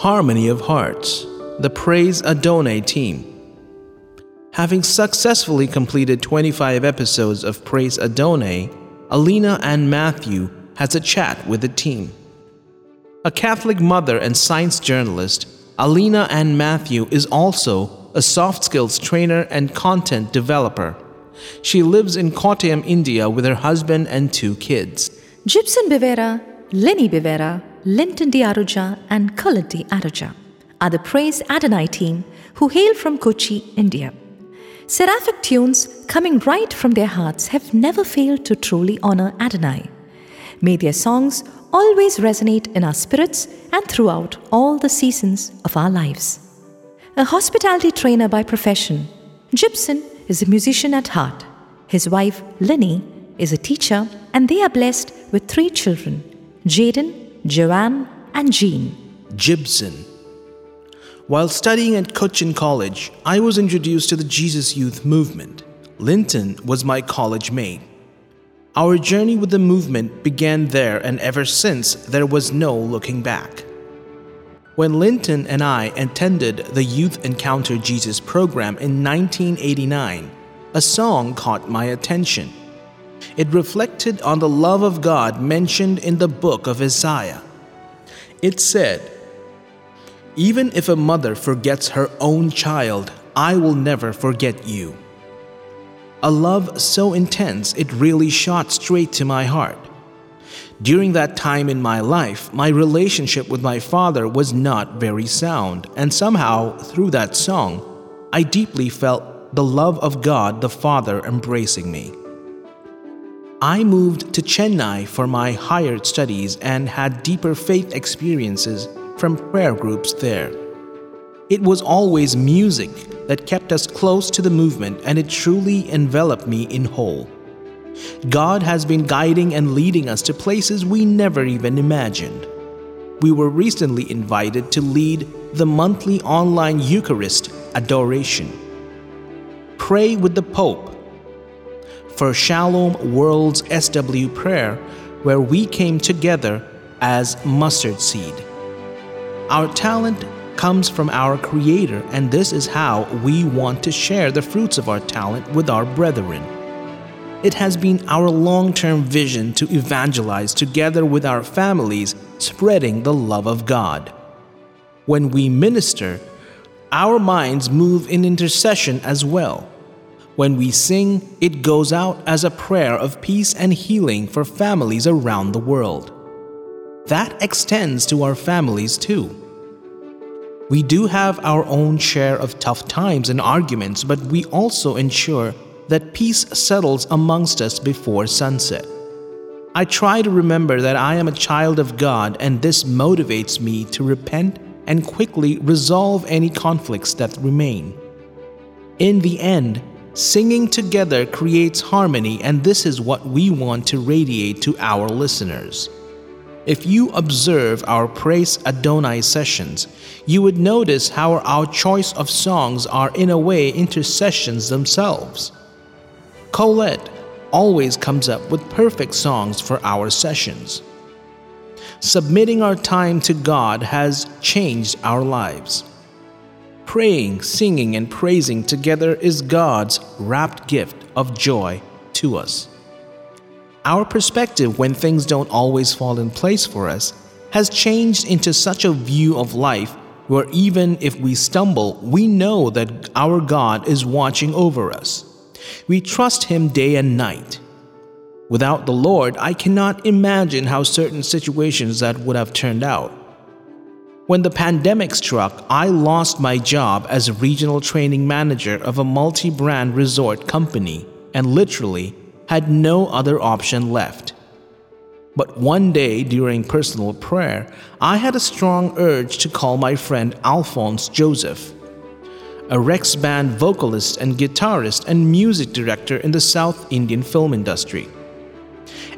Harmony of Hearts, the Praise Adonai team. Having successfully completed 25 episodes of Praise Adonai, Alina and Matthew has a chat with the team. A Catholic mother and science journalist, Alina and Matthew is also a soft skills trainer and content developer. She lives in Kottayam, India with her husband and two kids. Gibson Bivera, Lenny Bivera, Linton Di Aruja, and Colette Di Aruja are the Praise Adonai team who hail from Kochi, India. Seraphic tunes coming right from their hearts have never failed to truly honor Adonai. May their songs always resonate in our spirits and throughout all the seasons of our lives. A hospitality trainer by profession, Gibson is a musician at heart. His wife, Linny, is a teacher, and they are blessed with three children Jaden, Joanne, and Jean. Gibson. While studying at Cochin College, I was introduced to the Jesus Youth movement. Linton was my college mate. Our journey with the movement began there, and ever since, there was no looking back. When Linton and I attended the Youth Encounter Jesus program in 1989, a song caught my attention. It reflected on the love of God mentioned in the book of Isaiah. It said, Even if a mother forgets her own child, I will never forget you. A love so intense it really shot straight to my heart. During that time in my life, my relationship with my father was not very sound, and somehow, through that song, I deeply felt the love of God the Father embracing me. I moved to Chennai for my higher studies and had deeper faith experiences from prayer groups there. It was always music that kept us close to the movement, and it truly enveloped me in whole. God has been guiding and leading us to places we never even imagined. We were recently invited to lead the monthly online Eucharist adoration. Pray with the Pope for Shalom World's SW Prayer, where we came together as mustard seed. Our talent comes from our Creator, and this is how we want to share the fruits of our talent with our brethren. It has been our long term vision to evangelize together with our families, spreading the love of God. When we minister, our minds move in intercession as well. When we sing, it goes out as a prayer of peace and healing for families around the world. That extends to our families too. We do have our own share of tough times and arguments, but we also ensure that peace settles amongst us before sunset. I try to remember that I am a child of God, and this motivates me to repent and quickly resolve any conflicts that remain. In the end, Singing together creates harmony, and this is what we want to radiate to our listeners. If you observe our Praise Adonai sessions, you would notice how our choice of songs are, in a way, intercessions themselves. Colette always comes up with perfect songs for our sessions. Submitting our time to God has changed our lives. Praying, singing, and praising together is God's wrapped gift of joy to us. Our perspective when things don't always fall in place for us has changed into such a view of life where even if we stumble, we know that our God is watching over us. We trust Him day and night. Without the Lord, I cannot imagine how certain situations that would have turned out. When the pandemic struck, I lost my job as a regional training manager of a multi brand resort company and literally had no other option left. But one day during personal prayer, I had a strong urge to call my friend Alphonse Joseph, a Rex band vocalist and guitarist and music director in the South Indian film industry.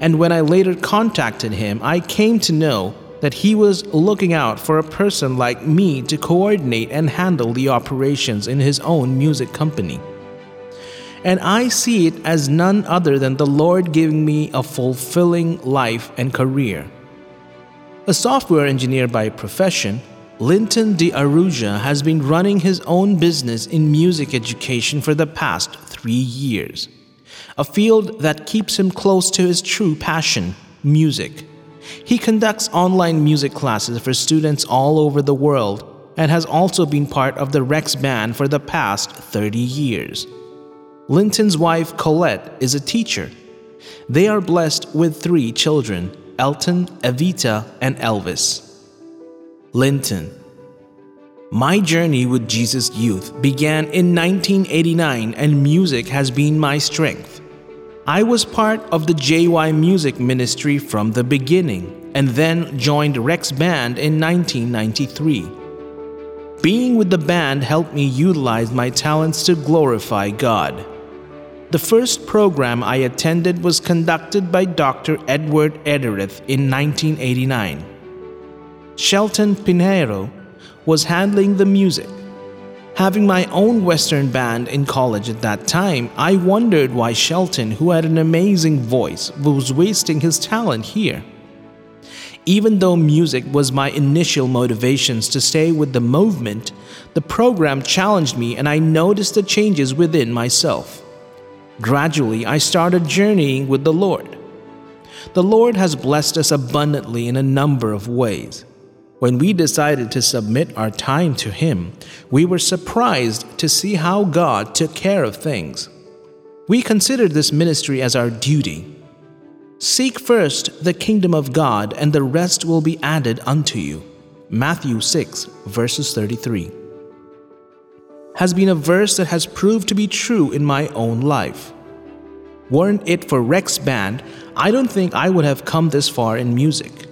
And when I later contacted him, I came to know that he was looking out for a person like me to coordinate and handle the operations in his own music company. And I see it as none other than the Lord giving me a fulfilling life and career. A software engineer by profession, Linton de Aruja has been running his own business in music education for the past three years, a field that keeps him close to his true passion, music. He conducts online music classes for students all over the world and has also been part of the Rex Band for the past 30 years. Linton's wife, Colette, is a teacher. They are blessed with three children Elton, Evita, and Elvis. Linton. My journey with Jesus Youth began in 1989, and music has been my strength. I was part of the JY Music Ministry from the beginning and then joined Rex Band in 1993. Being with the band helped me utilize my talents to glorify God. The first program I attended was conducted by Dr. Edward Edezhath in 1989. Shelton Pinheiro was handling the music. Having my own Western band in college at that time, I wondered why Shelton, who had an amazing voice, was wasting his talent here. Even though music was my initial motivations to stay with the movement, the program challenged me and I noticed the changes within myself. Gradually, I started journeying with the Lord. The Lord has blessed us abundantly in a number of ways. When we decided to submit our time to Him, we were surprised to see how God took care of things. We considered this ministry as our duty. Seek first the kingdom of God, and the rest will be added unto you. Matthew 6, verses 33 has been a verse that has proved to be true in my own life. Weren't it for Rex Band, I don't think I would have come this far in music.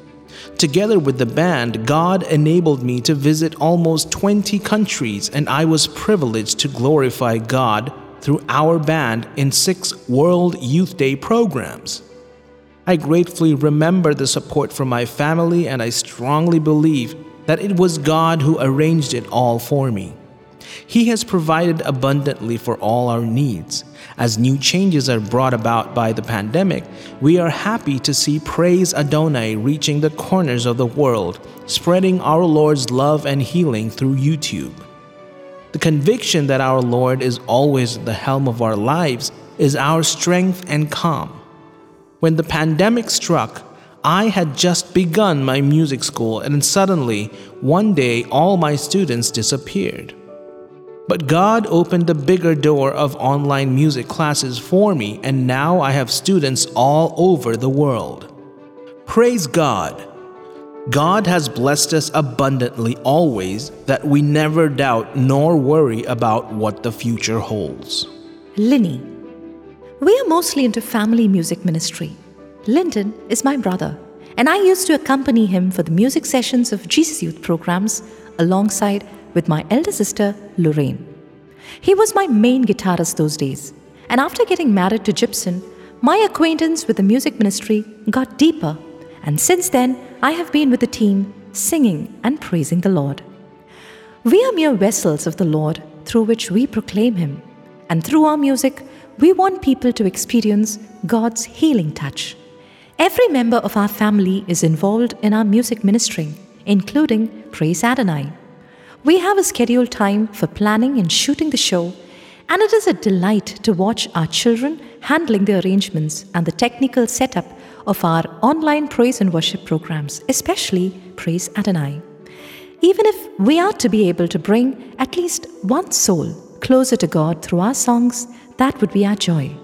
Together with the band, God enabled me to visit almost 20 countries, and I was privileged to glorify God through our band in six World Youth Day programs. I gratefully remember the support from my family, and I strongly believe that it was God who arranged it all for me. He has provided abundantly for all our needs. As new changes are brought about by the pandemic, we are happy to see Praise Adonai reaching the corners of the world, spreading our Lord's love and healing through YouTube. The conviction that our Lord is always at the helm of our lives is our strength and calm. When the pandemic struck, I had just begun my music school, and suddenly, one day, all my students disappeared. But God opened the bigger door of online music classes for me, and now I have students all over the world. Praise God! God has blessed us abundantly always that we never doubt nor worry about what the future holds. Linny. We are mostly into family music ministry. Linton is my brother, and I used to accompany him for the music sessions of Jesus Youth programs alongside with my elder sister, Lorraine. He was my main guitarist those days, and after getting married to Gibson, my acquaintance with the music ministry got deeper, and since then, I have been with the team singing and praising the Lord. We are mere vessels of the Lord through which we proclaim Him, and through our music, we want people to experience God's healing touch. Every member of our family is involved in our music ministry, including Praise Adonai. We have a scheduled time for planning and shooting the show, and it is a delight to watch our children handling the arrangements and the technical setup of our online praise and worship programs, especially Praise Adonai. Even if we are to be able to bring at least one soul closer to God through our songs, that would be our joy.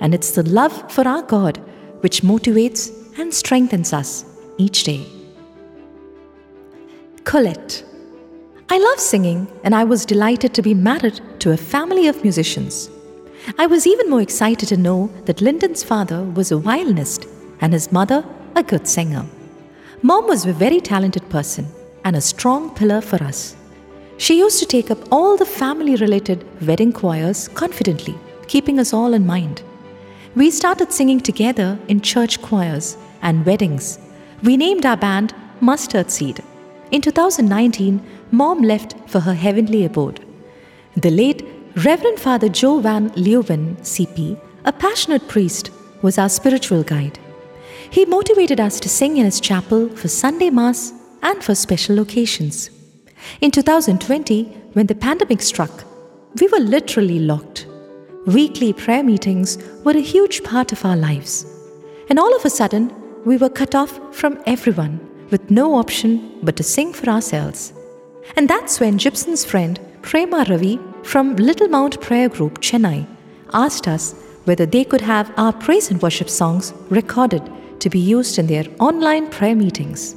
And it's the love for our God which motivates and strengthens us each day. Colette I love singing, and I was delighted to be married to a family of musicians. I was even more excited to know that Linton's father was a violinist and his mother a good singer. Mom was a very talented person and a strong pillar for us. She used to take up all the family related wedding choirs confidently, keeping us all in mind. We started singing together in church choirs and weddings. We named our band Mustard Seed. In 2019, Mom left for her heavenly abode. The late Reverend Father Joe Van Leeuwen, CP, a passionate priest, was our spiritual guide. He motivated us to sing in his chapel for Sunday Mass and for special occasions. In 2020, when the pandemic struck, we were literally locked. Weekly prayer meetings were a huge part of our lives. And all of a sudden, we were cut off from everyone with no option but to sing for ourselves. And that's when Gibson's friend Prema Ravi from Little Mount Prayer Group, Chennai, asked us whether they could have our praise and worship songs recorded to be used in their online prayer meetings.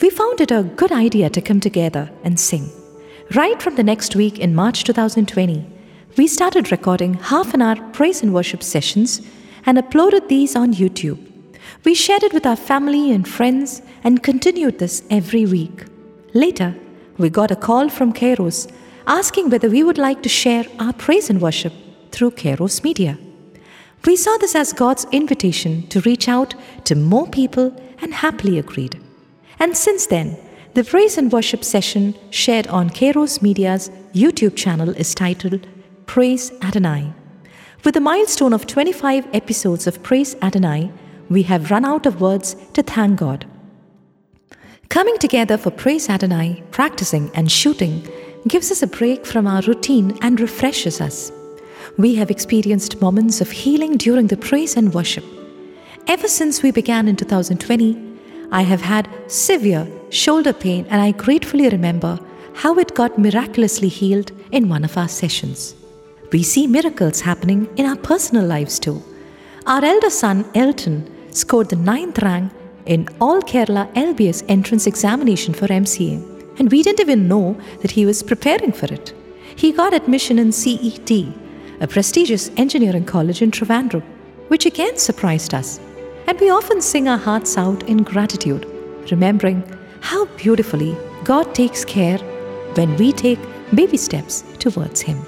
We found it a good idea to come together and sing. Right from the next week in March 2020, we started recording half an hour praise and worship sessions and uploaded these on YouTube. We shared it with our family and friends and continued this every week. Later, we got a call from Kairos asking whether we would like to share our praise and worship through Kairos Media. We saw this as God's invitation to reach out to more people and happily agreed. And since then, the praise and worship session shared on Kairos Media's YouTube channel is titled Praise Adonai. With a milestone of 25 episodes of Praise Adonai, we have run out of words to thank God. Coming together for Praise Adonai, practicing and shooting gives us a break from our routine and refreshes us. We have experienced moments of healing during the praise and worship. Ever since we began in 2020, I have had severe shoulder pain and I gratefully remember how it got miraculously healed in one of our sessions. We see miracles happening in our personal lives too. Our elder son, Elton, scored the ninth rank in All Kerala LBS entrance examination for MCA, and we didn't even know that he was preparing for it. He got admission in CET, a prestigious engineering college in Trivandrum, which again surprised us. And we often sing our hearts out in gratitude, remembering how beautifully God takes care when we take baby steps towards Him.